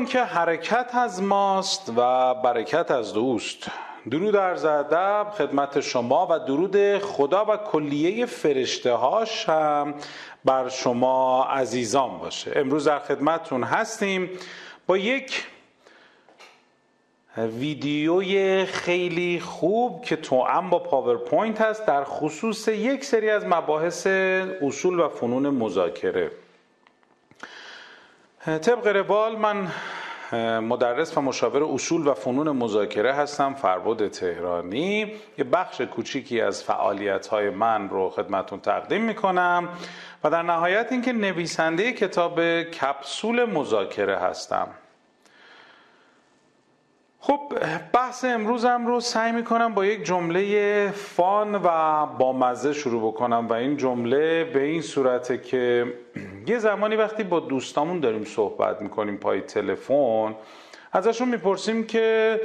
آنکه حرکت از ماست و برکت از دوست. درود عرض ادب خدمت شما و درود خدا و کلیه فرشته هاش هم بر شما عزیزان باشه. امروز در خدمتتون هستیم با یک ویدیوی خیلی خوب که توأم با پاورپوینت هست در خصوص یک سری از مباحث اصول و فنون مذاکره. طبق روال من مدرس و مشاور اصول و فنون مذاکره هستم فربود تهرانی. یه بخش کوچیکی از فعالیت های من رو خدمتون تقدیم می‌کنم و در نهایت اینکه نویسنده کتاب کپسول مذاکره هستم. خب بحث امروزم رو سعی می‌کنم با یک جمله فان و بامزه شروع بکنم و این جمله به این صورته که یه زمانی وقتی با دوستامون داریم صحبت می‌کنیم پای تلفن ازشون می‌پرسیم که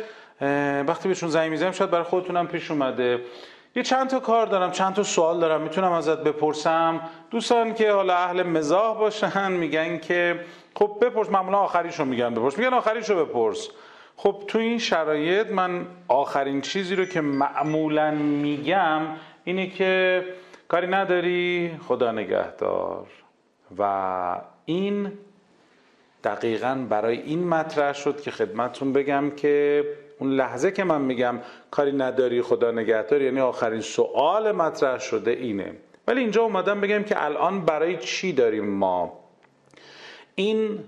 وقتی بهشون زنگ می‌زنیم شاید برای خودتونم پیش اومده. یه چند تا کار دارم چند تا سوال دارم می‌تونم ازت بپرسم. دوستان که حالا اهل مزاح باشن میگن که خب بپرس معمولا آخریشو میگن بپرس. میگن آخریشو بپرس. خب تو این شرایط من آخرین چیزی رو که معمولا میگم اینه که کاری نداری خدا نگهدار. و این دقیقا برای این مطرح شد که خدمتون بگم که اون لحظه که من میگم کاری نداری خدا نگهدار یعنی آخرین سوال مطرح شده اینه. ولی اینجا اومدم بگم که الان برای چی داریم ما؟ این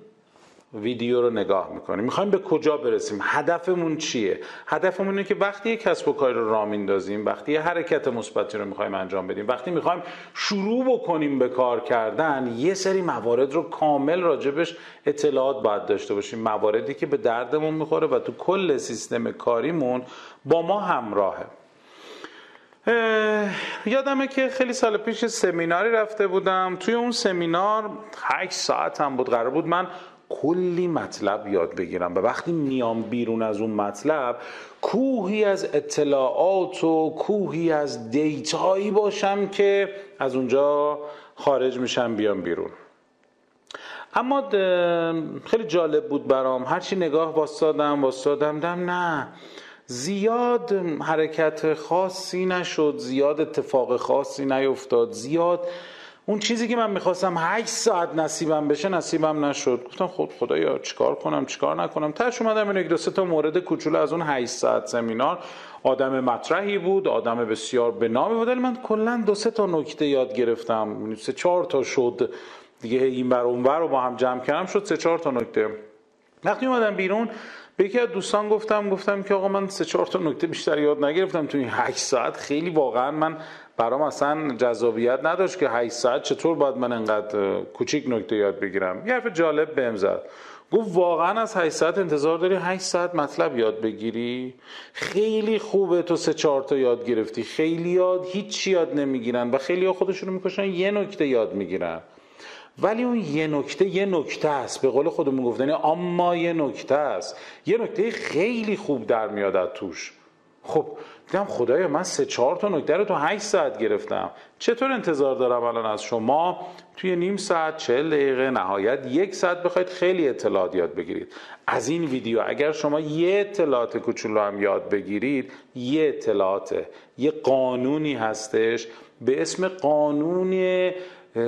ویدیو رو نگاه می‌کنیم. می‌خوایم به کجا برسیم؟ هدفمون چیه؟ هدفمون اینه که وقتی یک کسب و کار رو راه میندازیم وقتی یه حرکت مثبتی رو می‌خوایم انجام بدیم وقتی می‌خوایم شروع بکنیم به کار کردن یه سری موارد رو کامل راجبش اطلاعات باید داشته باشیم. مواردی که به دردمون می‌خوره و تو کل سیستم کاریمون با ما همراهه. یادمه که خیلی سال پیش سمیناری رفته بودم. توی اون سمینار 8 ساعت هم بود قرار بود من کلی مطلب یاد بگیرم. و وقتی میام بیرون از اون مطلب کوهی از اطلاعات و کوهی از دیتایی باشم که از اونجا خارج میشم بیام بیرون. اما خیلی جالب بود برام. هرچی نگاه واسادم واسادم دم نه. زیاد حرکت خاصی نشد زیاد اتفاق خاصی نیفتاد. زیاد اون چیزی که من می‌خواستم 8 ساعت نصیبم بشه نصیبم نشد. گفتم خب خدایا چیکار کنم چیکار نکنم؟ تاش اومدم این یک تا مورد کوچولو از اون 8 ساعت سمینار. آدم مطرحی بود آدم بسیار به نامی بود. من کلا دو سه تا نکته یاد گرفتم. سه چهار تا شد. دیگه این بر اون بر رو با هم جمع کردم شد سه چهار تا نکته. وقتی اومدم بیرون به یکی از دوستان گفتم گفتم که آقا من سه چهار تا نکته بیشتر یاد نگرفتم تو این 8 ساعت. خیلی واقعا من برام اصلا جذابیت نداشت که 8 ساعت چطور باید من انقدر کوچیک نکته یاد بگیرم. یه حرف جالب بهم زد. گفت واقعا از 8 ساعت انتظار داری 8 ساعت مطلب یاد بگیری؟ خیلی خوبه تو سه چهار تا یاد گرفتی. خیلی یاد هیچ یاد نمی‌گیرن و خیلی ها خودشونو می‌کشن یه نکته یاد می‌گیرن. ولی اون یه نکته یه نکته است. به قول خودمون گفتن یعنی اما یه نکته است. یه نکته خیلی خوب در میاد توش. خب دیدم خدایا من سه چهار تا نکته رو تو 8 ساعت گرفتم. چطور انتظار دارم الان از شما؟ توی نیم ساعت چهل دقیقه نهایت یک ساعت بخواید خیلی اطلاعات یاد بگیرید. از این ویدیو اگر شما یه اطلاعات کوچولو هم یاد بگیرید یه اطلاعاته یه قانونی هستش به اسم قانون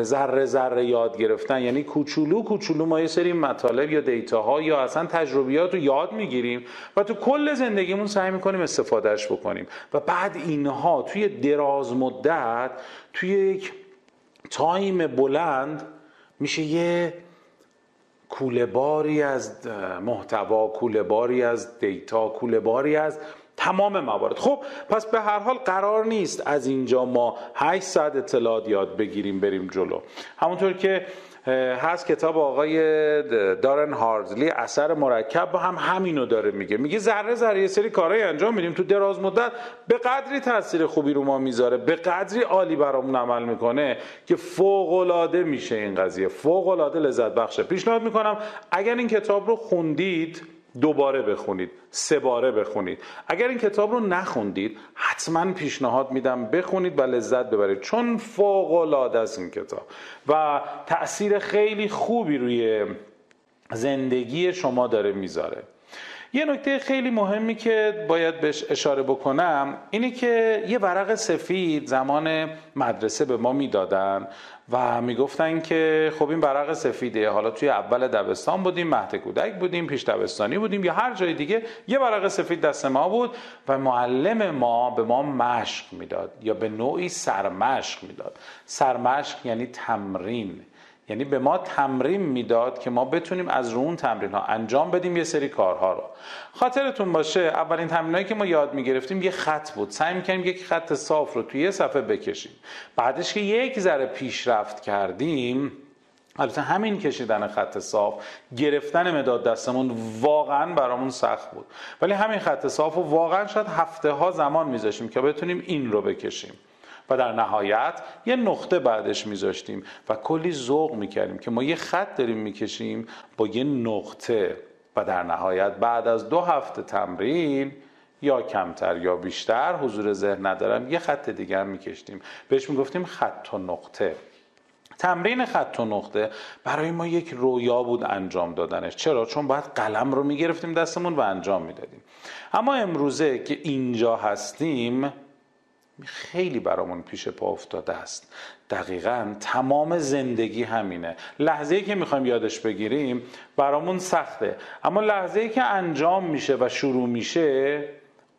ذره ذره یاد گرفتن. یعنی کوچولو کوچولو ما یه سری مطالب یا دیتاها یا اصلا تجربیات رو یاد می‌گیریم و تو کل زندگیمون سعی می‌کنیم استفادهش بکنیم. و بعد اینها توی دراز مدت توی یک time بلند میشه یه کوله باری از محتوا کوله باری از data کوله باری از تمام موارد. خب پس به هر حال قرار نیست از اینجا ما 8 ساعت اطلاعات یاد بگیریم بریم جلو. همونطور که هست کتاب آقای دارن هاردلی اثر مرکب هم همینو داره میگه. میگه ذره ذره یه سری کارهای انجام میدیم. تو دراز مدت به قدری تاثیر خوبی رو ما می‌ذاره به قدری عالی برامون عمل می‌کنه که فوق العاده میشه این قضیه. فوق العاده لذت بخشه. پیشنهاد می‌کنم اگر این کتاب رو خوندید دوباره بخونید سه باره بخونید. اگر این کتاب رو نخوندید حتما پیشنهاد میدم بخونید و لذت ببرید چون فوق العاده است این کتاب. و تاثیر خیلی خوبی روی زندگی شما داره می‌ذاره. یه نکته خیلی مهمی که باید بهش اشاره بکنم اینه که یه ورق سفید زمان مدرسه به ما می‌دادن و می‌گفتن که خب این ورق سفیده. حالا توی اول دبستان بودیم مهد کودک بودیم پیش دبستانی بودیم یا هر جای دیگه یه ورق سفید دست ما بود و معلم ما به ما مشق می‌داد یا به نوعی سرمشق می‌داد. سرمشق یعنی تمرین. یعنی به ما تمرین می‌داد که ما بتونیم از رو اون تمرین ها انجام بدیم یه سری کارها رو. خاطرتون باشه اولین تمرینایی که ما یاد می‌گرفتیم یه خط بود. سعی می‌کنیم یک خط صاف رو توی یه صفحه بکشیم. بعدش که یک ذره پیشرفت کردیم البته همین کشیدن خط صاف گرفتن مداد دستمون واقعا برامون سخت بود. ولی همین خط صاف رو واقعا شاید هفته ها زمان میذاشیم که بتونیم این رو بکشیم. و در نهایت یه نقطه بعدش میذاشتیم و کلی ذوق می‌کردیم که ما یه خط داریم می‌کشیم با یه نقطه و در نهایت بعد از دو هفته تمرین یا کمتر یا بیشتر حضور ذهن ندارم یه خط دیگر میکشتیم. بهش می‌گفتیم خط و نقطه. تمرین خط و نقطه برای ما یک رویا بود انجام دادنش. چرا؟ چون باید قلم رو می‌گرفتیم دستمون و انجام می‌دادیم. اما امروزه که اینجا هستیم خیلی برامون پیش پا افتاده است. دقیقا تمام زندگی همینه. لحظه ای که می‌خوایم یادش بگیریم برامون سخته. اما لحظه ای که انجام میشه و شروع میشه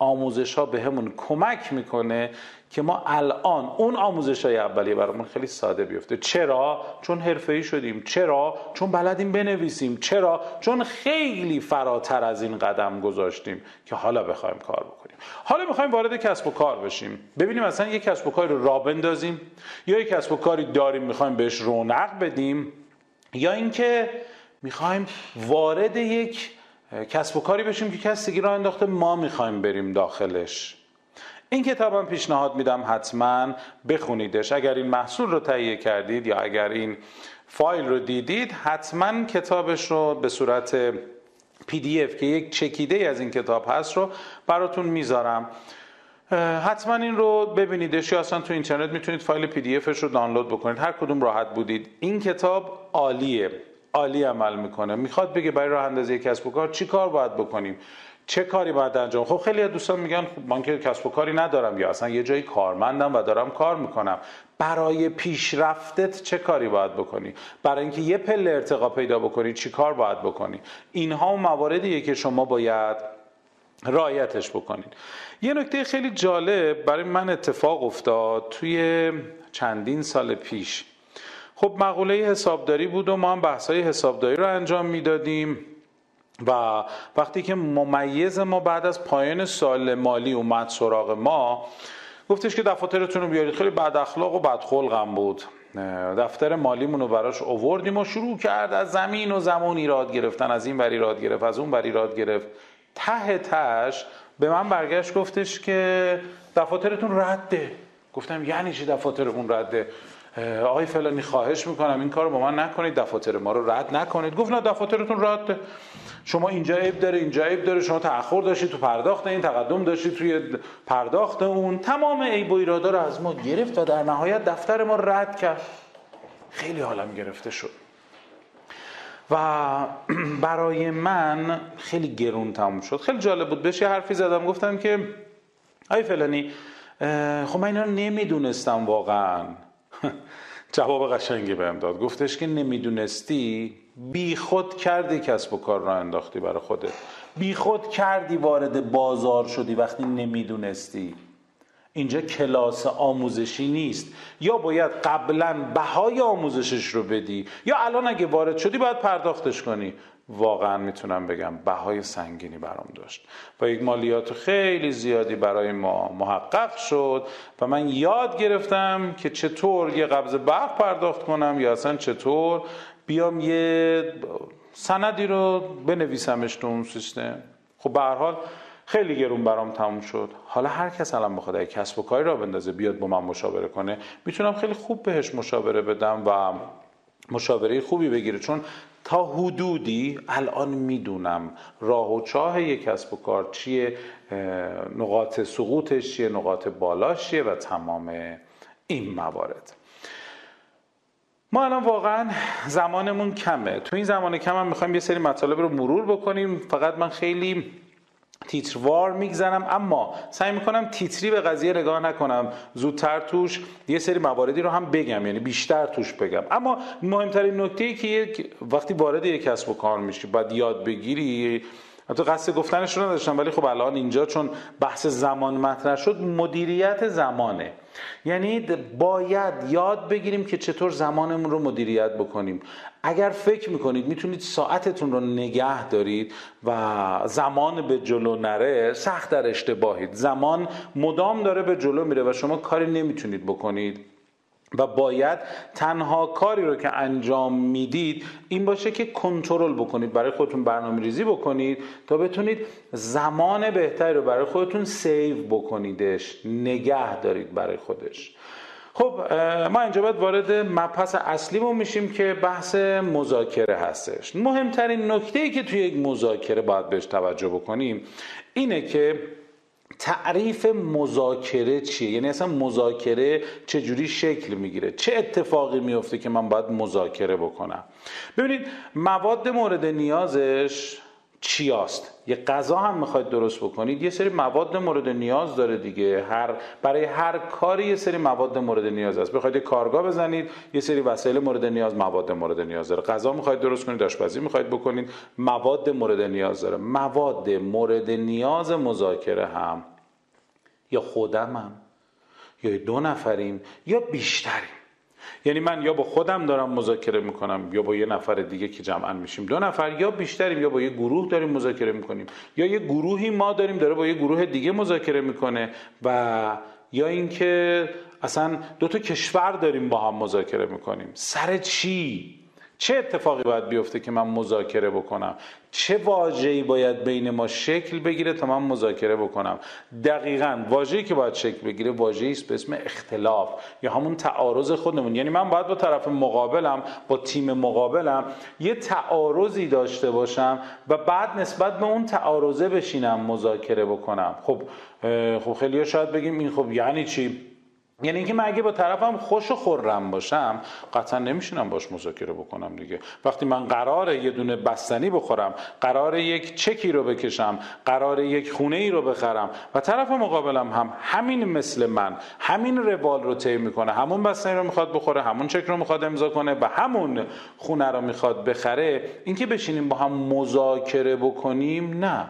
آموزش ها به همون کمک می‌کنه که ما الان اون آموزش های اولیه برامون خیلی ساده بیفته چرا؟ چون حرفه‌ای شدیم چرا؟ چون بلدیم بنویسیم چرا؟ چون خیلی فراتر از این قدم گذاشتیم که حالا بخوایم کار بکنیم حالا می‌خوایم وارد کسب و کار بشیم ببینیم مثلا یک کسب و کاری رو را بندازیم یا یک کسب و کاری داریم می‌خوایم بهش رونق بدیم یا اینکه می‌خوایم وارد یک کسب و کاری بشیم که کسی دیگه انداخته ما می‌خوایم بریم داخلش. این کتابم پیشنهاد میدم حتما بخونیدش. اگر این محصول رو تهیه کردید یا اگر این فایل رو دیدید حتما کتابش رو به صورت PDF که یک چکیده از این کتاب هست رو براتون می‌ذارم. حتما این رو ببینیدش یا اصلا تو اینترنت می‌تونید فایل PDF ش رو دانلود بکنید. هر کدوم راحت بودید. این کتاب عالیه. عالی عمل می‌کنه. می‌خواد بگه برای راه اندازی کسب و کار چی کار باید بکنیم؟ چه کاری باید انجام؟ خب خیلی از دوستان میگن خب من که کسب و کاری ندارم یا اصلا یه جایی کارمندم و دارم کار می‌کنم. برای پیشرفتت چه کاری باید بکنی؟ برای اینکه یه پله ارتقا پیدا بکنی چی کار باید بکنی؟ اینها مواردیه که شما باید رایتش بکنید. یه نکته خیلی جالب برای من اتفاق افتاد توی چندین سال پیش. خب مقوله حسابداری بود و ما هم بحثای حسابداری رو انجام می‌دادیم و وقتی که ممیز ما بعد از پایان سال مالی اومد سراغ ما گفتش که دفاترتون رو بیارید. خیلی بد اخلاق و بد خلقم بود. دفتر مالیمون رو براش اووردیم و شروع کرد از زمین و زمان ایراد گرفتن. از این بر ایراد گرفت از اون بر ایراد گرفت. ته تش به من برگشت گفتش که دفاترتون رده. گفتم یعنی چی دفاترمون رده؟ آقای فلانی خواهش می‌کنم این کار با من نکنید دفاتر ما رو رد نکنید. گفت نه دفاترتون رد شما اینجا عیب داره اینجا عیب داره. شما تأخر داشتید تو پرداخت این تقدم داشتید توی پرداخت اون. تمام عیب و ایرادا رو از ما گرفت و در نهایت دفتر ما رد کرد. خیلی حالم گرفته شد. و برای من خیلی گرون تموم شد. خیلی جالب بود. بهش یه حرفی زدم. گفتم که آی فلانی خب من اینا نمی‌دونستم واقعا. جواب قشنگی بهم داد. گفتش که نمی‌دونستی بی خود کردی کسب و کار را انداختی برای خودت. بی خود کردی وارد بازار شدی وقتی نمی‌دونستی. اینجا کلاس آموزشی نیست. یا باید قبلا بهای آموزشش رو بدی یا الان اگه وارد شدی باید پرداختش کنی. واقعا می‌تونم بگم بهای سنگینی برام داشت. و یک مالیات خیلی زیادی برای ما محقق شد و من یاد گرفتم که چطور یه قبض برق پرداخت کنم یا اصلا چطور بیام یه سندی رو بنویسمش تو اون سیستم. خب به حال خیلی گرون برام تموم شد. حالا هر کس الان بخواد کسب و کاری را بندازه بیاد با من مشاوره کنه. می‌تونم خیلی خوب بهش مشاوره بدم و مشاوره خوبی بگیره. چون تا حدودی الان می‌دونم راه و چاه یک کسب و کار چیه نقاط سقوطش چیه نقاط بالاش چیه و تمام این موارد. ما الان واقعا زمانمون کمه. تو این زمان کم هم می‌خوایم یه سری مطالب رو مرور بکنیم. فقط من خیلی تیتروار میگذرم اما سعی می‌کنم تیتری به قضیه نگاه نکنم. زودتر توش یه سری مواردی رو هم بگم یعنی بیشتر توش بگم. اما مهمترین نکته ای که وقتی وارد یک کسب و کار میشی باید یاد بگیری تو قصد گفتنش رو نداشتم ولی خب الان اینجا چون بحث زمان مطرح شد مدیریت زمانه. یعنی باید یاد بگیریم که چطور زمانمون رو مدیریت بکنیم. اگر فکر می‌کنید می‌تونید ساعتتون رو نگه دارید و زمان به جلو نره سخت در اشتباهید. زمان مدام داره به جلو میره و شما کاری نمی‌تونید بکنید. و باید تنها کاری رو که انجام می‌دید این باشه که کنترل بکنید برای خودتون برنامه ریزی بکنید تا بتونید زمان بهتری رو برای خودتون سیو بکنیدش نگه دارید برای خودش. خب ما اینجا باید وارد مبحث اصلیمون میشیم که بحث مذاکره هستش. مهمترین نکته ای که توی یک مذاکره باید بهش توجه بکنیم اینه که تعریف مذاکره چیه؟ یعنی اصلا مذاکره چجوری شکل می‌گیره؟ چه اتفاقی میفته که من باید مذاکره بکنم؟ ببینید مواد مورد نیازش چیاست؟ یه غذا هم می‌خواید درست بکنید. یه سری مواد مورد نیاز داره دیگه. هر برای هر کاری یه سری مواد مورد نیاز است بخواید یه کارگاه بزنید یه سری وسایل مورد نیاز مواد مورد نیاز داره. غذا می‌خواید درست کنید آشپزی می‌خواید بکنید مواد مورد نیاز داره. مواد مورد نیاز مذاکره هم. یا خودمم یا دو نفریم یا بیشتریم. یعنی من یا با خودم دارم مذاکره می‌کنم یا با یه نفر دیگه که جمعا میشیم. دو نفر یا بیشتریم یا با یه گروه داریم مذاکره می‌کنیم. یا یه گروهی ما داریم داره با یه گروه دیگه مذاکره می‌کنه و یا اینکه اصلا دو تا کشور داریم با هم مذاکره می‌کنیم. سر چی؟ چه اتفاقی باید بیفته که من مذاکره بکنم؟ چه واجهی باید بین ما شکل بگیره تا من مذاکره بکنم؟ دقیقا واجهی که باید شکل بگیره واجهی است به اسم اختلاف یا همون تعارض خودمون. یعنی من باید با طرف مقابلم با تیم مقابلم یه تعارضی داشته باشم و بعد نسبت به اون تعارضه بشینم مذاکره بکنم. خب خب خیلی شاید بگیم این خب یعنی چی؟ یعنی اینکه من اگه با طرفم خوش و خورم باشم قطعا نمیشونم باش مذاکره بکنم دیگه. وقتی من قراره یه دونه بستنی بخورم قرار یک چکی رو بکشم قرار یک خونه ای رو بخرم و طرف مقابلم هم همین مثل من همین روال رو طی می‌کنه همون بستنی رو می‌خواد بخوره همون چک رو می‌خواد امضا کنه و همون خونه رو می‌خواد بخره اینکه بشینیم با هم مذاکره بکنیم نه.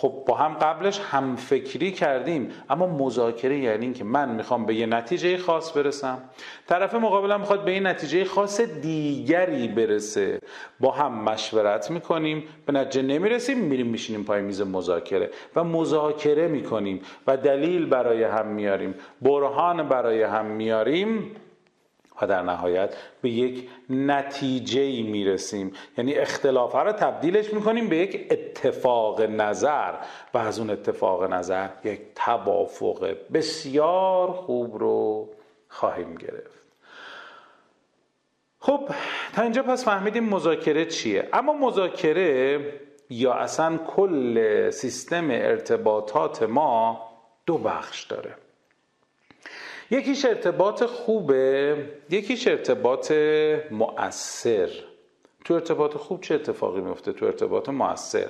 خب با هم قبلش هم فکری کردیم اما مذاکره یعنی اینکه من می‌خوام به یه نتیجه خاص برسم. طرف مقابلم می‌خواد به یه نتیجه خاص دیگری برسه. با هم مشورت می‌کنیم به نتیجه نمی‌رسیم میریم میشینیم پای میز مذاکره و مذاکره می‌کنیم و دلیل برای هم میاریم برهان برای هم میاریم. و در نهایت به یک نتیجه ای می‌رسیم. یعنی اختلاف رو تبدیلش می‌کنیم به یک اتفاق نظر و از اون اتفاق نظر یک توافق بسیار خوب رو خواهیم گرفت. خب تا اینجا پس فهمیدیم مذاکره چیه. اما مذاکره یا اصلا کل سیستم ارتباطات ما دو بخش داره. یکیش ارتباط خوبه یکیش ارتباط مؤثر. تو ارتباط خوب چه اتفاقی میفته؟ تو ارتباط مؤثر.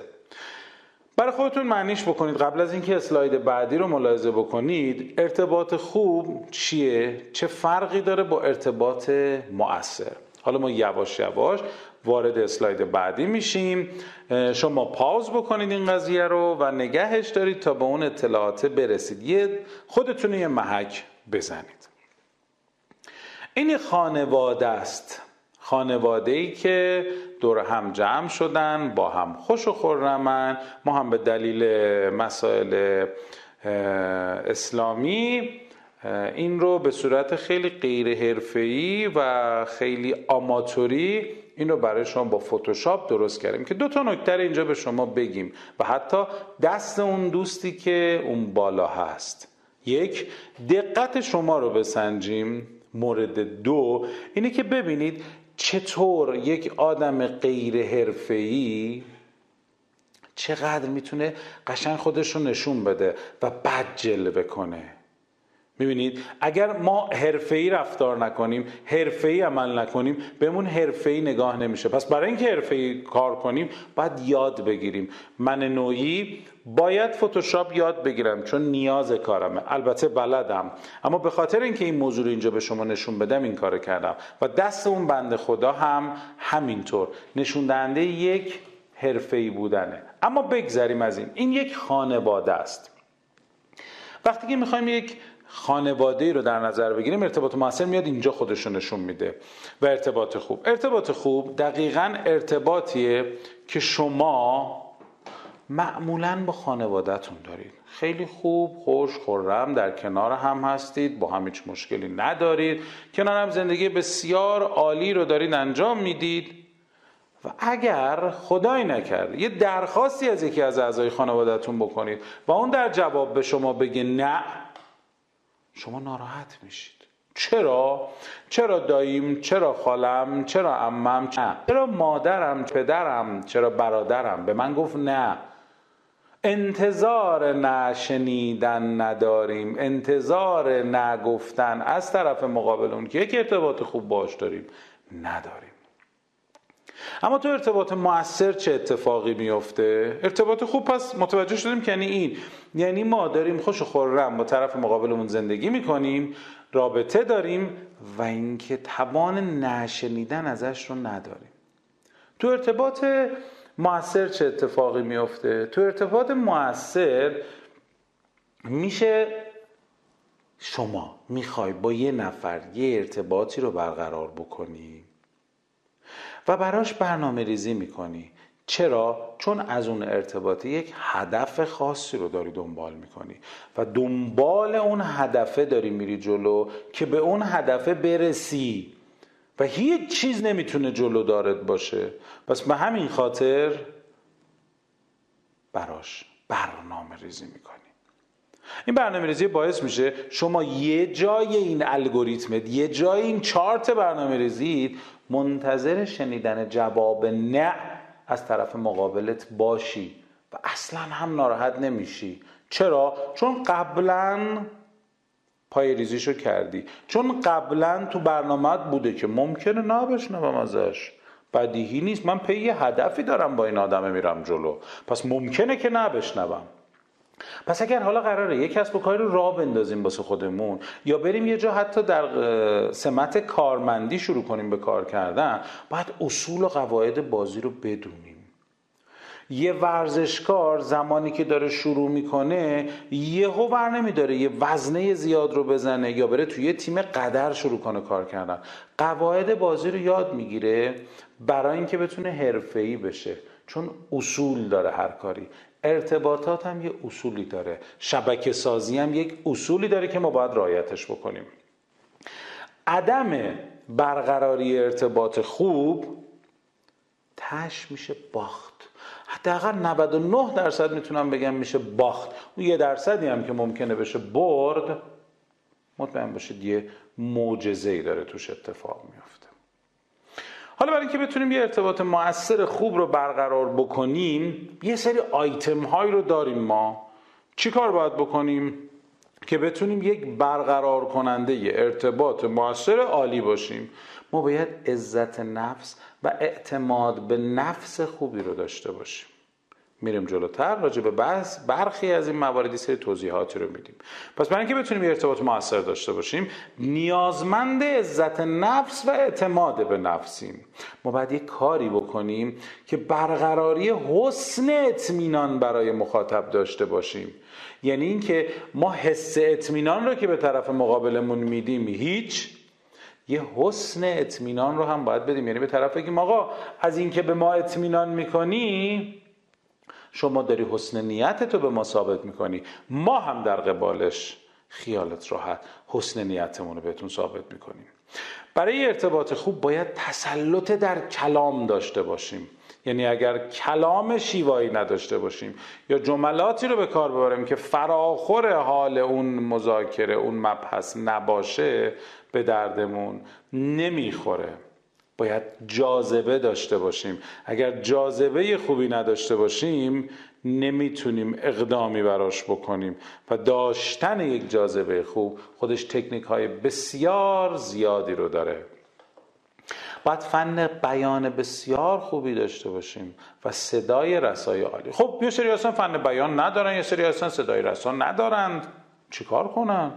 برای خودتون معنیش بکنید. قبل از اینکه اسلاید بعدی رو ملاحظه بکنید ارتباط خوب چیه؟ چه فرقی داره با ارتباط مؤثر؟ حالا ما یواش یواش وارد اسلاید بعدی میشیم. شما پاوز بکنید این قضیه رو و نگهش دارید تا به اون اطلاعات برسید. یه خودتون یه محک بزنید. این خانواده است. خانواده ای که دور هم جمع شدن با هم خوش و خورمن ما هم به دلیل مسائل اسلامی این رو به صورت خیلی غیر حرفه‌ای و خیلی آماتوری این رو برای شما با فتوشاپ درست کردیم که دو تا نکته اینجا به شما بگیم و حتی دست اون دوستی که اون بالا هست. یک دقت شما رو بسنجیم. مورد دو اینه که ببینید چطور یک آدم غیر حرفه‌ای چقدر می‌تونه قشنگ خودش رو نشون بده و بد جلوه کنه. می‌بینید؟ اگر ما حرفه‌ای رفتار نکنیم حرفه‌ای عمل نکنیم بهمون حرفه‌ای نگاه نمیشه. پس برای اینکه حرفه‌ای کار کنیم باید یاد بگیریم. من نوعی باید فتوشاپ یاد بگیرم چون نیاز کارمه. البته بلدم. اما به خاطر اینکه این موضوع رو اینجا به شما نشون بدم این کار کردم. و دست اون بنده خدا هم همینطور. نشون دهنده یک حرفه‌ای بودنه. اما بگذریم از این. این یک خانواده است. وقتی که می‌خوایم یک خانواده رو در نظر بگیریم ارتباط موثر میاد اینجا خودش نشون میده و ارتباط خوب. ارتباط خوب دقیقا ارتباطیه که شما معمولا با خانوادهتون دارید. خیلی خوب خوش خورم در کنار هم هستید با هم هیچ مشکلی ندارید. کنار هم زندگی بسیار عالی رو دارید انجام می‌دید. و اگر خدایی نکرده یه درخواستی از یکی از اعضای خانوادهتون بکنید و اون در جواب به شما بگه نه شما ناراحت میشید چرا؟ چرا داییم؟ چرا خالم؟ چرا امم؟ چرا مادرم؟ پدرم؟ چرا برادرم؟ به من گفت نه انتظار نشنیدن نداریم انتظار نگفتن از طرف مقابل اون که یک ارتباط خوب باش داریم نداریم اما تو ارتباط موثر چه اتفاقی میفته؟ ارتباط خوب پس متوجه شدیم که یعنی این. یعنی ما داریم خوش و خورم با طرف مقابلمون زندگی می‌کنیم رابطه داریم و اینکه توان نشنیدن ازش رو نداریم. تو ارتباط موثر چه اتفاقی میفته؟ تو ارتباط موثر میشه شما می‌خوای با یه نفر یه ارتباطی رو برقرار بکنی. و براش برنامه ریزی می‌کنی. چرا؟ چون از اون ارتباط یک هدف خاصی رو داری دنبال می‌کنی و دنبال اون هدفه داری میری جلو که به اون هدفه برسی. و هیچ چیز نمی‌تونه جلو دارت باشه. پس به همین خاطر براش برنامه ریزی می‌کنی. این برنامه ریزی باعث میشه شما یه جای این الگوریتم یه جای این چارت برنامه ریزی منتظر شنیدن جواب نه از طرف مقابلت باشی و اصلا هم ناراحت نمیشی. چرا؟ چون قبلا پای ریزیشو کردی. چون قبلا تو برنامه بوده که ممکنه نبشنوم ازش. بدیهی نیست. من پی یه هدفی دارم با این آدم میرم جلو. پس ممکنه که نبشنوم پس اگر حالا قراره یک کسب و کاری رو راه بندازیم واسه خودمون یا بریم یه جا حتی در سمت کارمندی شروع کنیم به کار کردن باید اصول و قواعد بازی رو بدونیم. یه ورزشکار زمانی که داره شروع می‌کنه یهو ور نمیداره یه وزنه زیاد رو بزنه یا بره توی تیم قدر شروع کنه کار کردن. قواعد بازی رو یاد می‌گیره برای اینکه بتونه حرفه‌ای بشه چون اصول داره هر کاری. ارتباطات هم یه اصولی داره. شبکه سازی هم یک اصولی داره که ما باید رایتش بکنیم. عدم برقراری ارتباط خوب تش میشه باخت. حداقل 99 درصد می‌تونم بگم میشه باخت. اون یه درصدی هم که ممکنه بشه برد مطمئن باشید یه معجزه ای داره توش اتفاق میفته حالا برای اینکه بتونیم یه ارتباط مؤثر خوب رو برقرار بکنیم یه سری آیتم هایی رو داریم ما. چی کار باید بکنیم؟ که بتونیم یک برقرار کننده ارتباط موثر عالی باشیم. ما باید عزت نفس و اعتماد به نفس خوبی رو داشته باشیم. میریم جلوتر راجع به بحث برخی از این مواردی سری توضیحاتی رو میدیم. پس برای اینکه بتونیم یه ارتباط موثر داشته باشیم نیازمند عزت نفس و اعتماد به نفسیم. ما باید یه کاری بکنیم که برقراری حسن اطمینان برای مخاطب داشته باشیم. یعنی اینکه ما حس اطمینان رو که به طرف مقابلمون میدیم هیچ یه حسن اطمینان رو هم باید بدیم. یعنی به طرف بگیم آقا از اینکه به ما اطمینان می‌کنی شما داری حسن نیت تو به ما ثابت می‌کنی. ما هم در قبالش خیالت راحت حسن نیتمون رو بهتون ثابت می‌کنیم. برای ارتباط خوب باید تسلط در کلام داشته باشیم. یعنی اگر کلام شیوایی نداشته باشیم یا جملاتی رو به کار ببریم که فراخور حال اون مذاکره اون مبحث نباشه به دردمون نمی‌خوره. باید جاذبه داشته باشیم. اگر جاذبه خوبی نداشته باشیم نمی‌تونیم اقدامی براش بکنیم. و داشتن یک جاذبه خوب خودش تکنیک های بسیار زیادی رو داره. باید فن بیان بسیار خوبی داشته باشیم و صدای رسای عالی. خب یه سری اصلا فن بیان ندارن یه سری اصلا صدای رسا ندارند چیکار کنن؟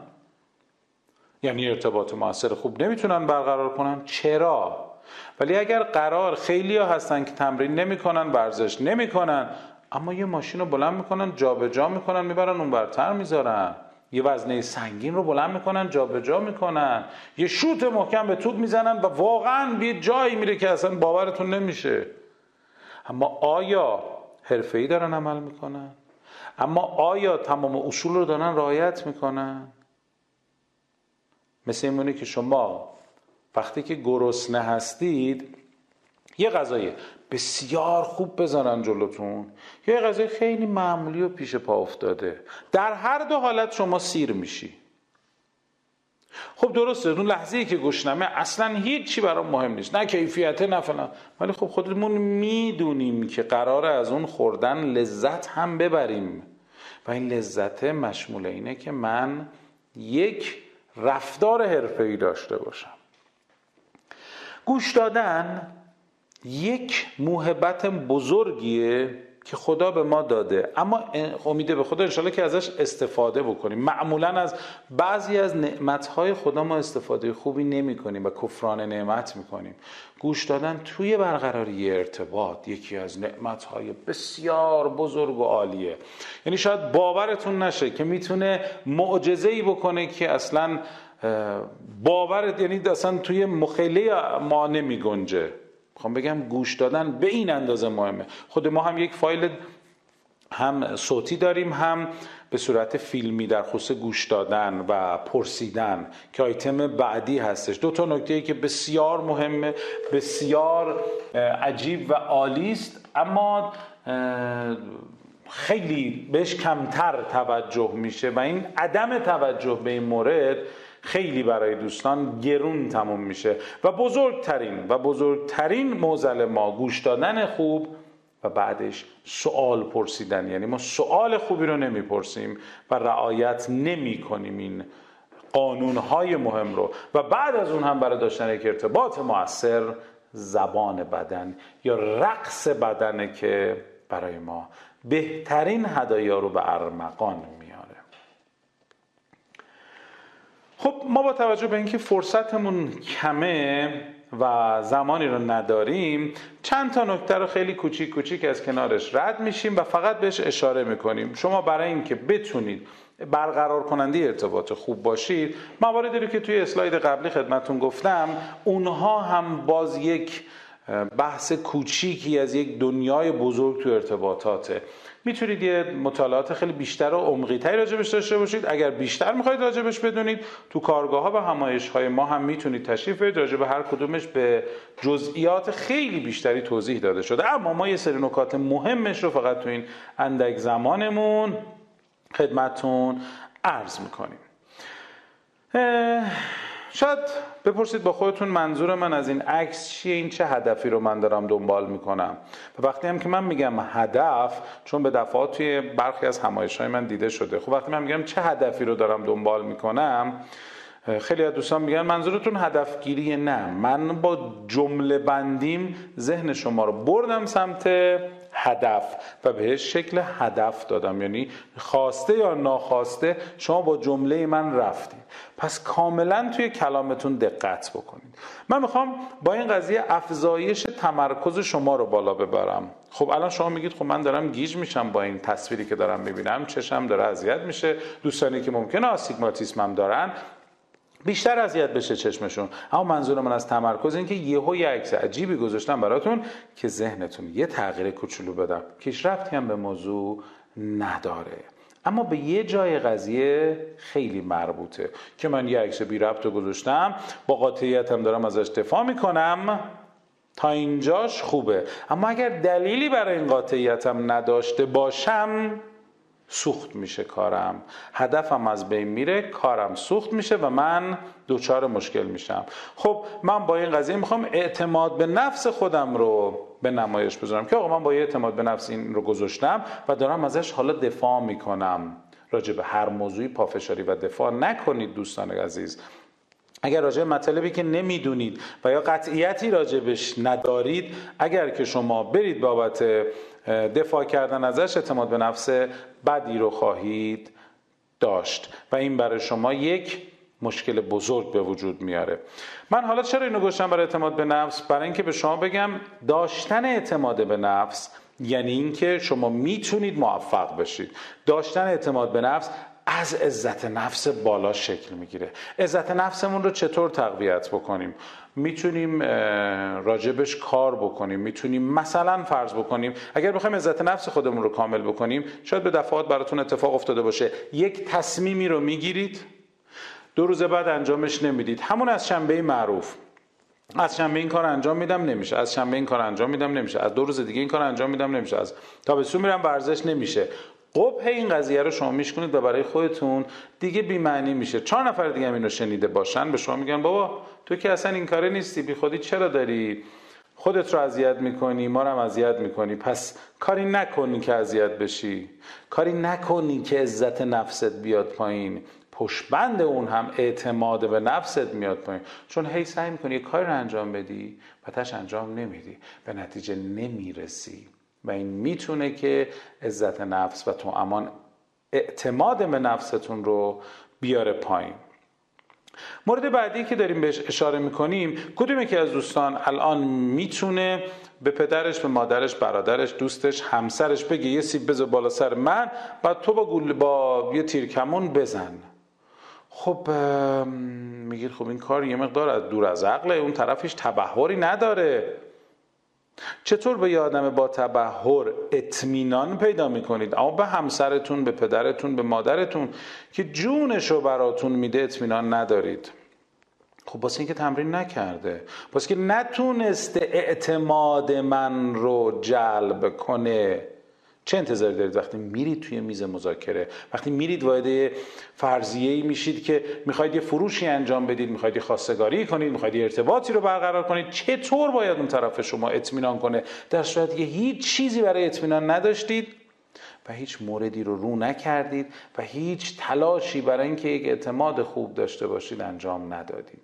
یعنی ارتباط موثر خوب نمی‌تونن برقرار کنن؟ چرا؟ ولی اگر قرار خیلی ها هستن که تمرین نمی‌کنن ورزش نمی‌کنن اما یه ماشین رو بلند می‌کنن جابجا جا می‌کنن می‌برن اون برتر می‌ذارن. یه وزنه سنگین رو بلند می‌کنن جابجا جا می‌کنن. یه شوت محکم به توپ می‌زنن و واقعا به جایی میره که اصلا باورتون نمیشه. اما آیا حرفه‌ای دارن عمل می‌کنن؟ اما آیا تمام اصول رو دارن رعایت می‌کنن؟ مثل این که شما وقتی که گرسنه هستید یه غذای بسیار خوب بزنن جلوتون. یه غذای خیلی معمولی و پیش پا افتاده. در هر دو حالت شما سیر میشی. خب درسته اون لحظه ای که گشنمه اصلا هیچی برام مهم نیست. نه کیفیته نه فلان. ولی خب خودمون می‌دونیم که قراره از اون خوردن لذت هم ببریم. و این لذت مشمول اینه که من یک رفتار حرفه‌ای داشته باشم. گوش دادن یک موهبت بزرگیه که خدا به ما داده. اما امیده به خدا انشالله که ازش استفاده بکنیم. معمولا از بعضی از نعمتهای خدا ما استفاده خوبی نمی کنیم و کفران نعمت می کنیم گوش دادن توی برقراری ارتباط یکی از نعمتهای بسیار بزرگ و عالیه. یعنی شاید باورتون نشه که می‌تونه معجزه بکنه که اصلا باورت یعنی اصلا توی مخیله ما نمی گنجه می‌خوام بگم گوش دادن به این اندازه مهمه. خود ما هم یک فایل هم صوتی داریم هم به صورت فیلمی در خصوص گوش دادن و پرسیدن که آیتم بعدی هستش. دو تا نکته ای که بسیار مهمه بسیار عجیب و عالی است اما خیلی بهش کمتر توجه میشه و این عدم توجه به این مورد خیلی برای دوستان گرون تموم میشه. و بزرگترین و بزرگترین موزل ما گوش دادن خوب و بعدش سوال پرسیدن. یعنی ما سوال خوبی رو نمی‌پرسیم و رعایت نمی کنیم این قانونهای مهم رو. و بعد از اون هم برای داشتن یک ارتباط موثر زبان بدن یا رقص بدنه که برای ما بهترین هدایا رو به ارمغان خب ما با توجه به اینکه فرصتمون کمه و زمانی رو نداریم چند تا نکته رو خیلی کوچیک کوچیک از کنارش رد میشیم و فقط بهش اشاره می‌کنیم. شما برای اینکه بتونید برقرار کننده ارتباط خوب باشید مواردی رو که توی اسلاید قبلی خدمتون گفتم اونها هم باز یک بحث کوچیکی از یک دنیای بزرگ تو ارتباطاته. می‌تونید یه مطالعات خیلی بیشتر و عمقیتری راجبش داشته باشید. اگر بیشتر می‌خواید راجبش بدونید تو کارگاه ها و همایش های ما هم می‌تونید تشریف برید راجب هر کدومش به جزئیات خیلی بیشتری توضیح داده شده. اما ما یه سری نکات مهمش رو فقط تو این اندک زمانمون خدمتون عرض می‌کنیم. شاید بپرسید با خودتون منظور من از این عکس چیه؟ این چه هدفی رو من دارم دنبال می‌کنم؟ و وقتی هم که من میگم هدف چون به دفعات توی برخی از همایش های من دیده شده خب وقتی من میگم چه هدفی رو دارم دنبال می‌کنم خیلی از دوستان میگن منظورتون هدفگیری نه. من با جمله بندیم ذهن شما رو بردم سمت هدف و بهش شکل هدف دادم. یعنی خواسته یا ناخواسته شما با جمله من رفتید پس کاملا توی کلامتون دقت بکنید. من می‌خوام با این قضیه افزایش تمرکز شما رو بالا ببرم. خب الان شما میگید خب من دارم گیج میشم با این تصویری که دارم می‌بینم. چشم داره اذیت میشه. دوستانی که ممکنه آستیگماتیسم هم دارن بیشتر اذیت بشه چشمشون. اما منظور من از تمرکز این که یهو یه عکس عجیبی گذاشتم براتون که ذهنتون یه تغییر کوچولو بدم. کیش رفتی هم به موضوع نداره. اما به یه جای قضیه خیلی مربوطه که من یه عکس بی ربط گذاشتم. با قاطعیتم دارم ازش دفاع می‌کنم. تا اینجاش خوبه. اما اگر دلیلی برای این قاطعیتم نداشته باشم سوخت میشه کارم. هدفم از بین میره کارم سوخت میشه و من دوچار مشکل میشم. خب من با این قضیه می‌خوام اعتماد به نفس خودم رو به نمایش بذارم. که آقا من با اعتماد به نفس این رو گذاشتم و دارم ازش حالا دفاع می‌کنم. راجع به هر موضوعی پافشاری و دفاع نکنید دوستان عزیز. اگر راجع مطلبی که نمی‌دونید و یا قطعیتی راجبش ندارید اگر که شما برید بابت دفاع کردن ازش اعتماد به نفس بدی رو خواهید داشت. و این برای شما یک مشکل بزرگ به وجود میاره. من حالا چرا اینو گوشتم برای اعتماد به نفس؟ برای اینکه به شما بگم داشتن اعتماد به نفس یعنی اینکه شما می‌تونید موفق بشید. داشتن اعتماد به نفس از عزت نفس بالا شکل می‌گیره. عزت نفسمون رو چطور تقویت بکنیم؟ می‌تونیم راجبش کار بکنیم. می‌تونیم مثلا فرض بکنیم اگر بخوایم عزت نفس خودمون رو کامل بکنیم شاید به دفعات براتون اتفاق افتاده باشه. یک تصمیمی رو می‌گیرید دو روز بعد انجامش نمی‌دید. همون از شنبه معروف. از شنبه این کار انجام میدم نمیشه. از شنبه این کار انجام میدم نمیشه. از دو روز دیگه این کار انجام میدم نمیشه. از تابستون میرم ورزش نمیشه. قبه این قضیه رو شما میشکنید و برای خودتون دیگه بیمعنی میشه. چهار نفر دیگه هم این رو شنیده باشن به شما میگن بابا تو که اصلا این کاره نیستی بی خودی چرا داری؟ خودت رو اذیت می‌کنی ما رو هم اذیت می‌کنی. پس کاری نکنی که اذیت بشی. کاری نکنی که عزت نفست بیاد پایین. پشبند اون هم اعتماد به نفست میاد پایین. چون هی سعی می‌کنی یه کاری رو انجام بدی و تش انجام نمیدی. به نتیجه نمی‌رسی. و این می‌تونه که عزت نفس و تو امان اعتماد به نفستون رو بیاره پایین. مورد بعدی که داریم بهش اشاره می‌کنیم کدوم که از دوستان الان می‌تونه به پدرش به مادرش برادرش دوستش همسرش بگه یه سیب بذار بالا سر من بعد تو با گول با یه تیرکمون بزن. خب میگید خب این کار یه مقدار از دور از عقله اون طرفش تبهوری نداره. چطور به یه آدم با تبهر اطمینان پیدا می‌کنید؟ اما به همسرتون به پدرتون به مادرتون که جونش رو براتون میده اطمینان ندارید. خب واسه اینکه تمرین نکرده. واسه که نتونسته اعتماد من رو جلب کنه. چه انتظاری دارید وقتی میرید توی میز مذاکره؟ وقتی میرید وارد فرضیه ای میشید که می‌خواید یه فروشی انجام بدید می‌خواید یه خواستگاری کنید می‌خواید یه ارتباطی رو برقرار کنید چطور باید اون طرف شما اطمینان کنه؟ در صورتی که هیچ چیزی برای اطمینان نداشتید و هیچ موردی رو رو نکردید و هیچ تلاشی برای اینکه یک اعتماد خوب داشته باشید انجام ندادید.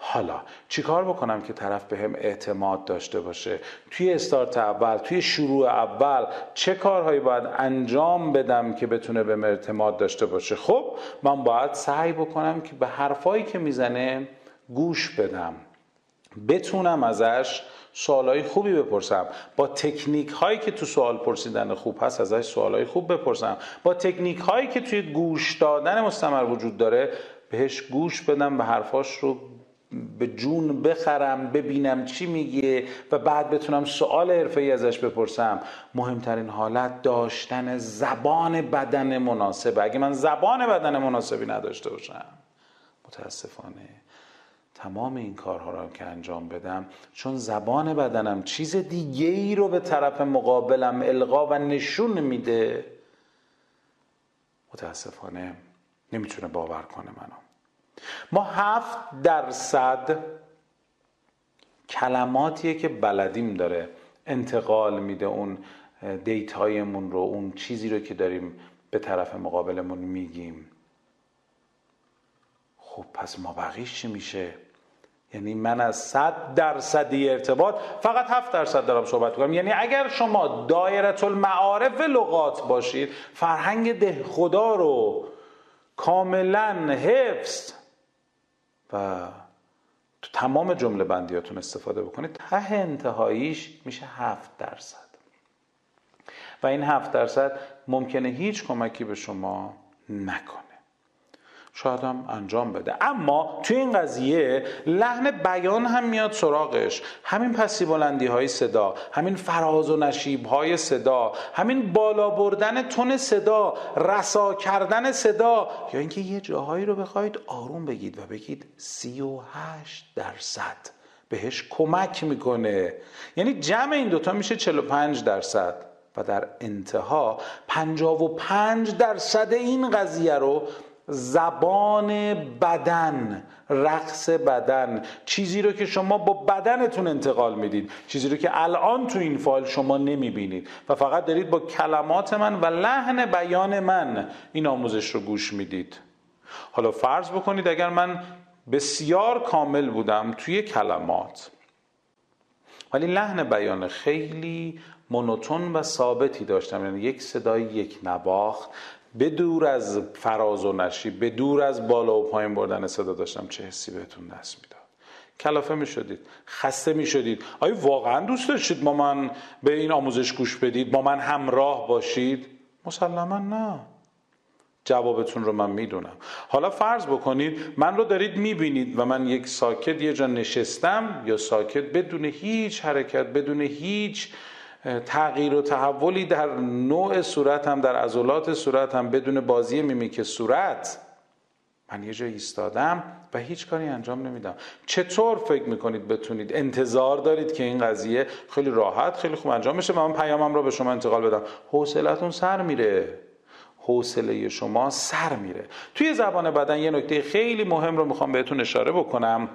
حالا چیکار بکنم که طرف به هم اعتماد داشته باشه؟ توی استارت اول توی شروع اول چه کارهایی باید انجام بدم که بتونه به اعتماد داشته باشه؟ خب من باید سعی بکنم که به حرفایی که می‌زنه گوش بدم. بتونم ازش سوالای خوبی بپرسم. با تکنیک هایی که تو سوال پرسیدن خوب هست ازش سوالای خوب بپرسم. با تکنیک هایی که توی گوش دادن مستمر وجود داره بهش گوش بدم به حرفاش رو به جون بخرم ببینم چی میگه و بعد بتونم سوال ای ازش بپرسم. مهمترین حالت داشتن زبان بدن مناسبه. اگه من زبان بدن مناسبی نداشته باشم متاسفانه تمام این کارها رو که انجام بدم چون زبان بدنم چیز دیگه ای رو به طرف مقابلم القا و نشون میده متاسفانه نمی‌تونه باور کنه منو. ما هفت درصد کلماتیه که بلدیم داره انتقال میده اون data یمون رو اون چیزی رو که داریم به طرف مقابلمون میگیم. خب پس ما بقیش چی میشه؟ یعنی من از صد درصدی ارتباط فقط هفت درصد دارم صحبت کنم یعنی اگر شما دایره المعارف لغات باشید فرهنگ ده خدا رو کاملا حفظ و تو تمام جمله بندیاتون استفاده بکنید ته انتهاییش میشه هفت درصد. و این هفت درصد ممکنه هیچ کمکی به شما نکنه. شاید هم انجام بده. اما توی این قضیه لحن بیان هم میاد سراغش. همین پسی بلندی های صدا همین فراز و نشیب های صدا همین بالا بردن تون صدا رسا کردن صدا. یا اینکه یه جاهایی رو بخواید آروم بگید و بگید سی و هشت درصد بهش کمک می‌کنه. یعنی جمع این دوتا میشه 45 درصد و در انتها پنجاب و پنج درصد این قضیه رو زبان بدن رقص بدن. چیزی رو که شما با بدنتون انتقال می‌دید. چیزی رو که الان تو این فایل شما نمی‌بینید. و فقط دارید با کلمات من و لحن بیان من این آموزش رو گوش می‌دید. حالا فرض بکنید اگر من بسیار کامل بودم توی کلمات. ولی لحن بیان خیلی مونوتون و ثابتی داشتم. یعنی یک صدای یک نواخت. به از فراز و نشی به از بالا و پایین بردن صدا داشتم چه حسی بهتون دست می‌داد. کلافه می شدید خسته می شدید آیا واقعا دوست داشتید با من به این آموزش گوش بدید؟ با من همراه باشید؟ مسلما نه. جوابتون رو من می‌دونم. حالا فرض بکنید من رو دارید می‌بینید و من یک ساکت یه جا نشستم یا ساکت بدون هیچ حرکت بدون هیچ تغییر و تحولی در نوع صورت هم در عضلات صورت هم بدون بازی میمیک صورت من یه جا ایستادم و هیچ کاری انجام نمیدم. چطور فکر می‌کنید بتونید؟ انتظار دارید که این قضیه خیلی راحت خیلی خوب انجام بشه و من پیامم رو به شما انتقال بدم. حوصلتون سر میره. حوصله شما سر میره. توی زبان بدن یه نکته خیلی مهم رو می‌خوام بهتون اشاره بکنم.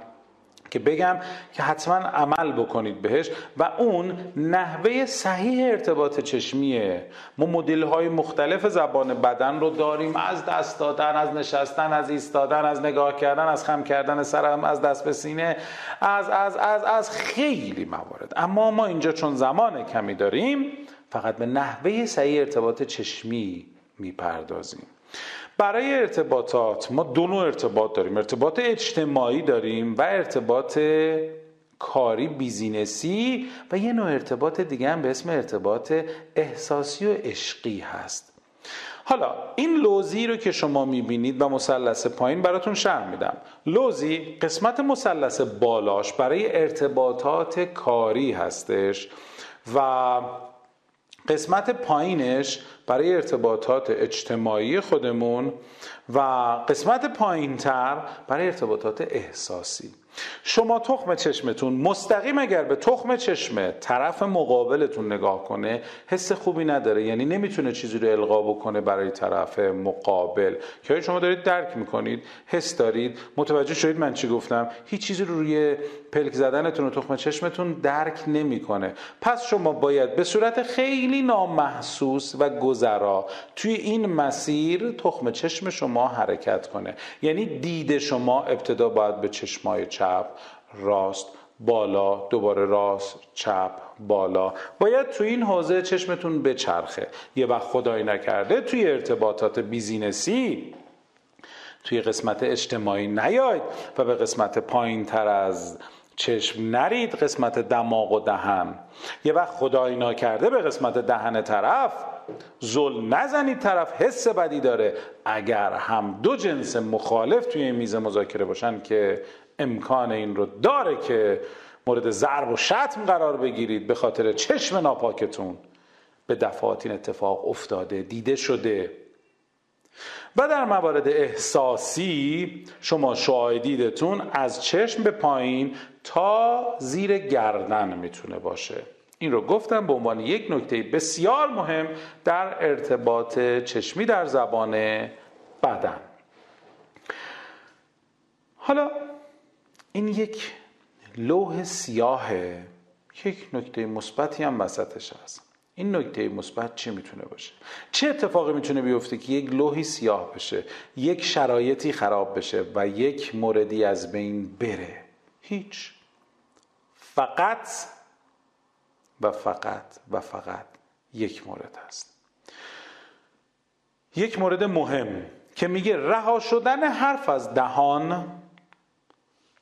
که بگم که حتما عمل بکنید بهش و اون نحوه صحیح ارتباط چشمیه. ما مدل های مختلف زبان بدن رو داریم از دست دادن از نشستن از ایستادن از نگاه کردن از خم کردن سرم از دست به سینه از از از از خیلی موارد. اما ما اینجا چون زمان کمی داریم فقط به نحوه صحیح ارتباط چشمی می‌پردازیم. برای ارتباطات ما دو نوع ارتباط داریم. ارتباط اجتماعی داریم و ارتباط کاری بیزینسی و یه نوع ارتباط دیگه هم به اسم ارتباط احساسی و عشقی هست. حالا این لوزی رو که شما می‌بینید و مثلث پایین براتون شرح میدم. لوزی قسمت مثلث بالاش برای ارتباطات کاری هستش و قسمت پایینش برای ارتباطات اجتماعی خودمون و قسمت پایینتر برای ارتباطات احساسی. شما تخم چشمتون مستقیم اگر به تخم چشم طرف مقابلتون نگاه کنه حس خوبی نداره. یعنی نمی‌تونه چیزی رو القا بکنه برای طرف مقابل. که شما دارید درک می‌کنید؟ حس دارید؟ متوجه شدید من چی گفتم؟ هیچ چیزی رو روی پلک زدنتون و تخم چشمتون درک نمی‌کنه. پس شما باید به صورت خیلی نامحسوس و گذرا توی این مسیر تخم چشم شما حرکت کنه. یعنی دید شما ابتدا باید به چشمای چپ راست بالا دوباره راست چپ بالا. باید توی این حوزه چشمتون بچرخه. یه وقت خدای نکرده توی ارتباطات بیزینسی توی قسمت اجتماعی نیاید و به قسمت پایین تر از چشم نرید قسمت دماغ و دهن. یه وقت خدای نکرده به قسمت دهن طرف زل نزنید طرف حس بدی داره. اگر هم دو جنس مخالف توی میز مذاکره باشن که امکان این رو داره که مورد ضرب و شتم قرار بگیرید به خاطر چشم ناپاکتون. به دفعات این اتفاق افتاده دیده شده. و در موارد احساسی شما شاهدیدتون از چشم به پایین تا زیر گردن می‌تونه باشه. این رو گفتم به عنوان یک نکته بسیار مهم در ارتباط چشمی در زبان بدن. حالا این یک لوح سیاهه. یک نکته مثبتی هم وسطش هست. این نکته مثبت چی می‌تونه باشه؟ چه اتفاقی می‌تونه بیفته که یک لوحی سیاه بشه یک شرایطی خراب بشه و یک موردی از بین بره؟ هیچ. فقط و فقط و فقط یک مورد هست. یک مورد مهم که میگه رها شدن حرف از دهان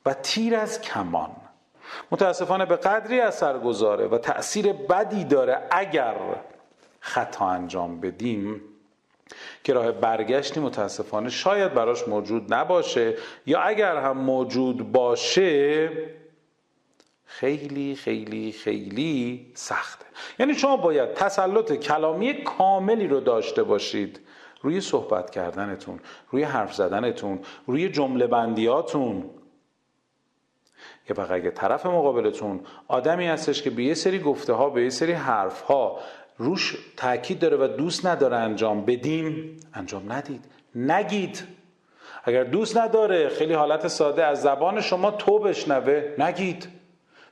و تیر از کمان. متاسفانه به قدری اثر گذاره و تأثیر بدی داره اگر خطا انجام بدیم که راه برگشتی متاسفانه شاید براش موجود نباشه یا اگر هم موجود باشه خیلی خیلی خیلی سخته. یعنی شما باید تسلط کلامی کاملی رو داشته باشید. روی صحبت کردنتون روی حرف زدنتون روی جمله بندیاتون که فقط اگه طرف مقابلتون آدمی هستش که به یه سری گفته ها به یه سری حرف ها روش تاکید داره و دوست نداره انجام بدیم انجام ندید. نگید. اگر دوست نداره خیلی حالت ساده از زبان شما تو بشنوه. نگید.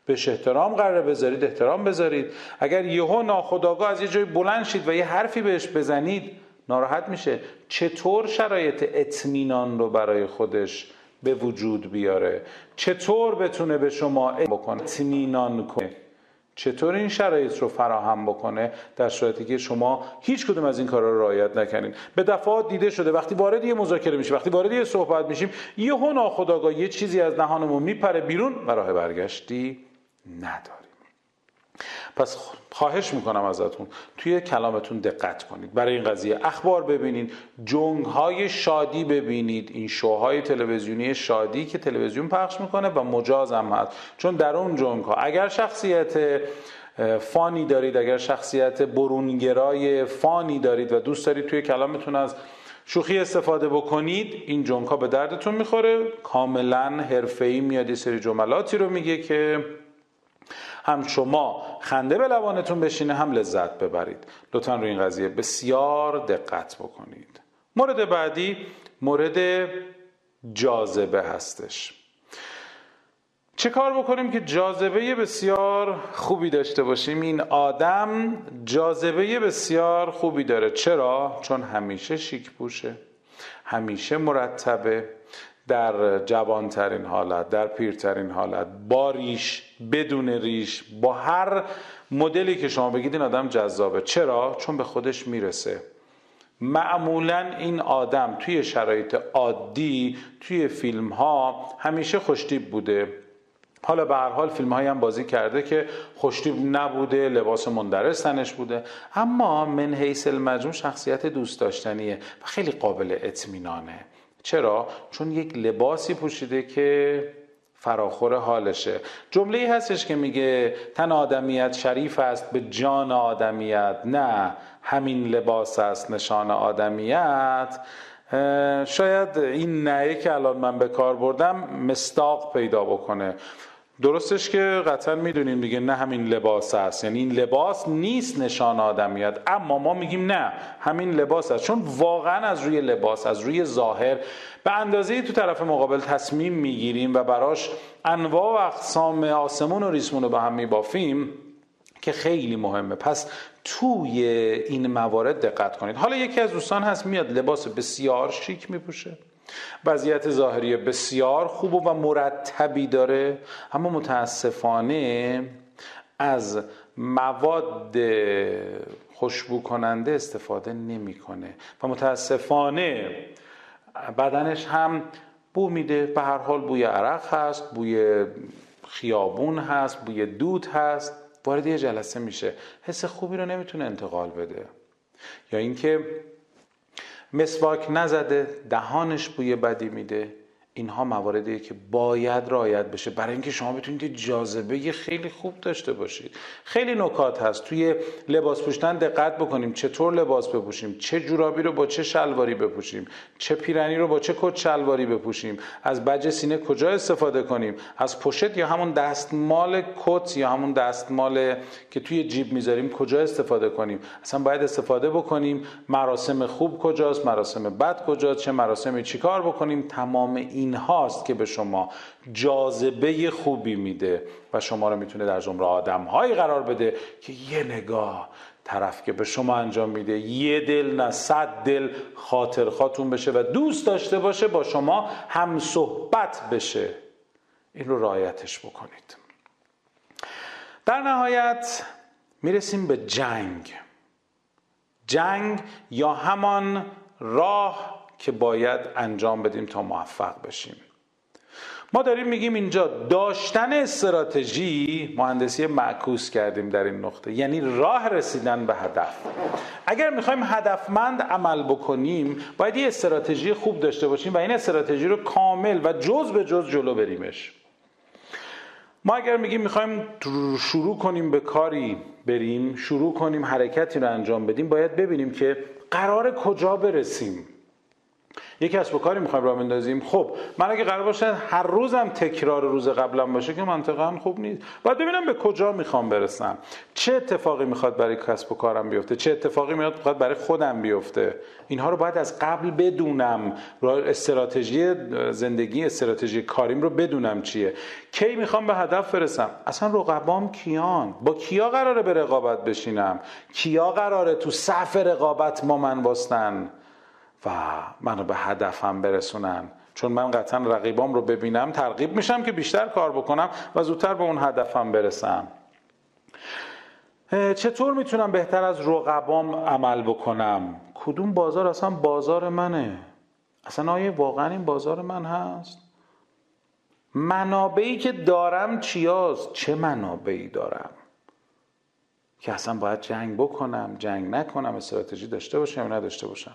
بهش احترام قرار بذارید احترام بذارید. اگر یهو ناخداگاه از یه جای بلند شید و یه حرفی بهش بزنید ناراحت میشه. چطور شرایط اطمینان رو برای خودش به وجود بیاره. چطور بتونه به شما بکنه؟ اطمینان کنه. چطور این شرایط رو فراهم بکنه؟ در صورتی که شما هیچ کدوم از این کارا رو رعایت نکنید به دفعات دیده شده. وقتی وارد یه مذاکره میشیم وقتی وارد یه صحبت میشیم یهو ناخداگاه یه چیزی از دهانمون میپره بیرون و راه برگشتی نداریم پس خواهش می‌کنم ازتون توی کلامتون دقت کنید. برای این قضیه اخبار ببینید جنگ های شادی ببینید این شوهای تلویزیونی شادی که تلویزیون پخش می‌کنه و مجاز هم هست. چون در اون جنگ ها اگر شخصیت فانی دارید اگر شخصیت برونگرای فانی دارید و دوست دارید توی کلامتون از شوخی استفاده بکنید این جنگ ها به دردتون می‌خوره. کاملا حرفه‌ای میاد سری جملاتی رو میگه که هم شما خنده به لبانتون بشینه هم لذت ببرید. لطفا روی این قضیه بسیار دقت بکنید. مورد بعدی مورد جاذبه هستش. چه کار بکنیم که جاذبه بسیار خوبی داشته باشیم؟ این آدم جاذبه بسیار خوبی داره. چرا؟ چون همیشه شیک پوشه همیشه مرتبه در جوانترین حالت در پیرترین حالت با ریش بدون ریش با هر مدلی که شما بگید این آدم جذابه. چرا؟ چون به خودش می‌رسه. معمولا این آدم توی شرایط عادی توی فیلم ها همیشه خوشتیب بوده. حالا به هر حال فیلم هایی هم بازی کرده که خوشتیب نبوده لباس مندرس تنش بوده. اما من حیث المجموع شخصیت دوست داشتنیه و خیلی قابل اطمینانه. چرا؟ چون یک لباسی پوشیده که فراخور حالشه. جمله ای هستش که میگه تن آدمیت شریف است به جان آدمیت نه همین لباس است نشان آدمیت. شاید این نه که الان من به کار بردم مستاق پیدا بکنه. درستش که قطعا می‌دونیم دیگه نه همین لباس است. یعنی این لباس نیست نشان آدمیت اما ما میگیم نه همین لباس است. چون واقعا از روی لباس از روی ظاهر به اندازه تو طرف مقابل تصمیم می‌گیریم و براش انواع و اقسام آسمون و ریسمون رو به هم میبافیم که خیلی مهمه. پس توی این موارد دقت کنید. حالا یکی از دوستان هست میاد لباس بسیار شیک میپوشه. وضعیت ظاهری بسیار خوب و مرتبی داره اما متاسفانه از مواد خوشبو کننده استفاده نمی‌کنه و متاسفانه بدنش هم بو میده. به هر حال بوی عرق هست بوی خیابون هست بوی دود هست. وارد یه جلسه میشه. حس خوبی رو نمی‌تونه انتقال بده. یا اینکه مسواک نزده دهانش بوی بدی میده. اینها مواردیه که باید رعایت بشه. برای اینکه شما بتونید جاذبه خیلی خوب داشته باشید. خیلی نکات هست. توی لباس پوشیدن دقت بکنیم. چطور لباس بپوشیم؟ چه جورابی رو با چه شلواری بپوشیم؟ چه پیرنی رو با چه کت شلواری بپوشیم؟ از بج سینه کجا استفاده کنیم؟ از پشت یا همون دستمال کت یا همون دستمال که توی جیب می‌ذاریم کجا استفاده کنیم؟ اصلا باید استفاده بکنیم. مراسم خوب کجاست؟ مراسم بد کجاست؟ چه مراسمی؟ چیکار بکنیم؟ تمام این هاست که به شما جاذبه خوبی میده و شما رو می‌تونه در زمره آدم هایی قرار بده که یه نگاه طرف که به شما انجام میده یه دل نه صد دل خاطر خاتون بشه و دوست داشته باشه با شما هم صحبت بشه. این رو رعایتش بکنید. در نهایت می‌رسیم به جنگ. جنگ یا همان راه که باید انجام بدیم تا موفق بشیم. ما داریم میگیم اینجا داشتن استراتژی مهندسی معکوس کردیم در این نقطه. یعنی راه رسیدن به هدف. اگر می‌خوایم هدفمند عمل بکنیم باید یه استراتژی خوب داشته باشیم و این استراتژی رو کامل و جز به جز جلو بریمش. ما اگر میگیم می‌خوایم شروع کنیم به کاری بریم شروع کنیم حرکتی رو انجام بدیم باید ببینیم که قرار کجا برسیم. یک کسب و کاری می‌خوایم راه بندازیم. خب من اگه قرار باشه هر روزم تکرار روز قبلم باشه که منطقا خوب نیست. باید ببینم به کجا می‌خوام برسم. چه اتفاقی می‌خواد برای کسب و کارم بیفته؟ چه اتفاقی می‌خواد برای خودم بیفته؟ اینها رو باید از قبل بدونم. استراتژی زندگی استراتژی کاریم رو بدونم چیه. کی می‌خوام به هدف برسم؟ اصلا رقبام کیان؟ با کیا قراره به رقابت بشینم؟ کیا قراره تو صف رقابت ما من باستن و منو به هدفم برسونن. چون من قطعا رقیبام رو ببینم ترغیب میشم که بیشتر کار بکنم و زودتر به اون هدفم برسم. چطور می‌تونم بهتر از رقبام عمل بکنم؟ کدوم بازار؟ اصلا بازار منه. اصلا آیا واقعا این بازار من هست؟ منابعی که دارم چیاست؟ چه منابعی دارم؟ که اصلا باید جنگ بکنم جنگ نکنم استراتژی داشته باشم یا نداشته باشم.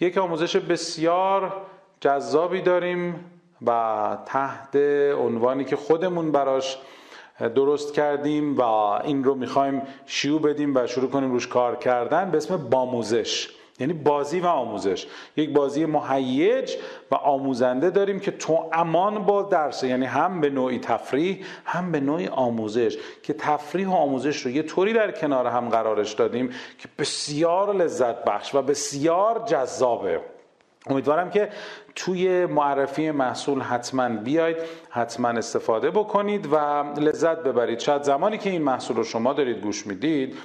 یک آموزش بسیار جذابی داریم و تحت عنوانی که خودمون براش درست کردیم و این رو می‌خوایم شیوع بدیم و شروع کنیم روش کار کردن. به اسم باموزش. یعنی بازی و آموزش. یک بازی مهیج و آموزنده داریم که تو امان با درسه یعنی هم به نوعی تفریح هم به نوعی آموزش. که تفریح و آموزش رو یه طوری در کنار هم قرارش دادیم که بسیار لذت بخش و بسیار جذابه. امیدوارم که توی معرفی محصول حتما بیاید حتما استفاده بکنید و لذت ببرید. شاید زمانی که این محصول رو شما دارید گوش می‌دید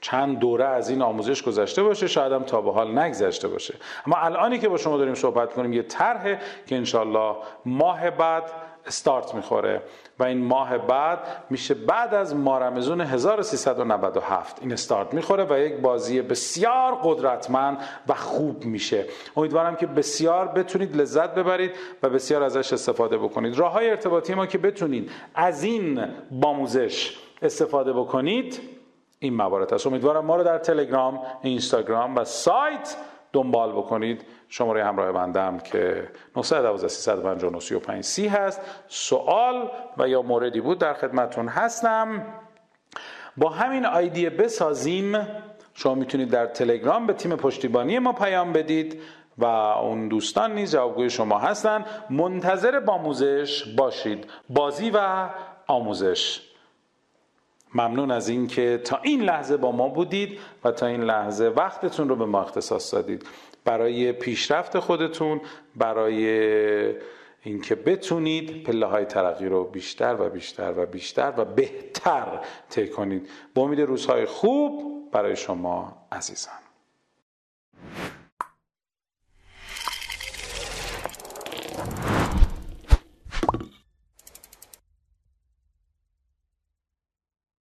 چند دوره از این آموزش گذشته باشه شاید هم تا به حال نگذشته باشه. اما الانی که با شما داریم صحبت کنیم یه طرحه که انشالله ماه بعد استارت می‌خوره. و این ماه بعد میشه بعد از مارمزون 1397 این استارت می‌خوره و یک بازی بسیار قدرتمند و خوب میشه. امیدوارم که بسیار بتونید لذت ببرید و بسیار ازش استفاده بکنید. راه های ارتباطی ما که بتونید از این باموزش استفاده بکنید این موارد است. امیدوارم ما رو در تلگرام اینستاگرام و سایت دنبال بکنید. شماره همراه بندم که 912 سی هست. سوال و یا موردی بود در خدمتون هستم. با همین آیدیه بسازیم. شما می‌تونید در تلگرام به تیم پشتیبانی ما پیام بدید و اون دوستان نیز جوابگوی شما هستن. منتظر باموزش باشید. بازی و آموزش. ممنون از اینکه تا این لحظه با ما بودید و تا این لحظه وقتتون رو به ما اختصاص دادید. برای پیشرفت خودتون برای اینکه بتونید پله های ترقی رو بیشتر و بیشتر و بیشتر و بهتر طی کنید. با امید روزهای خوب برای شما عزیزان.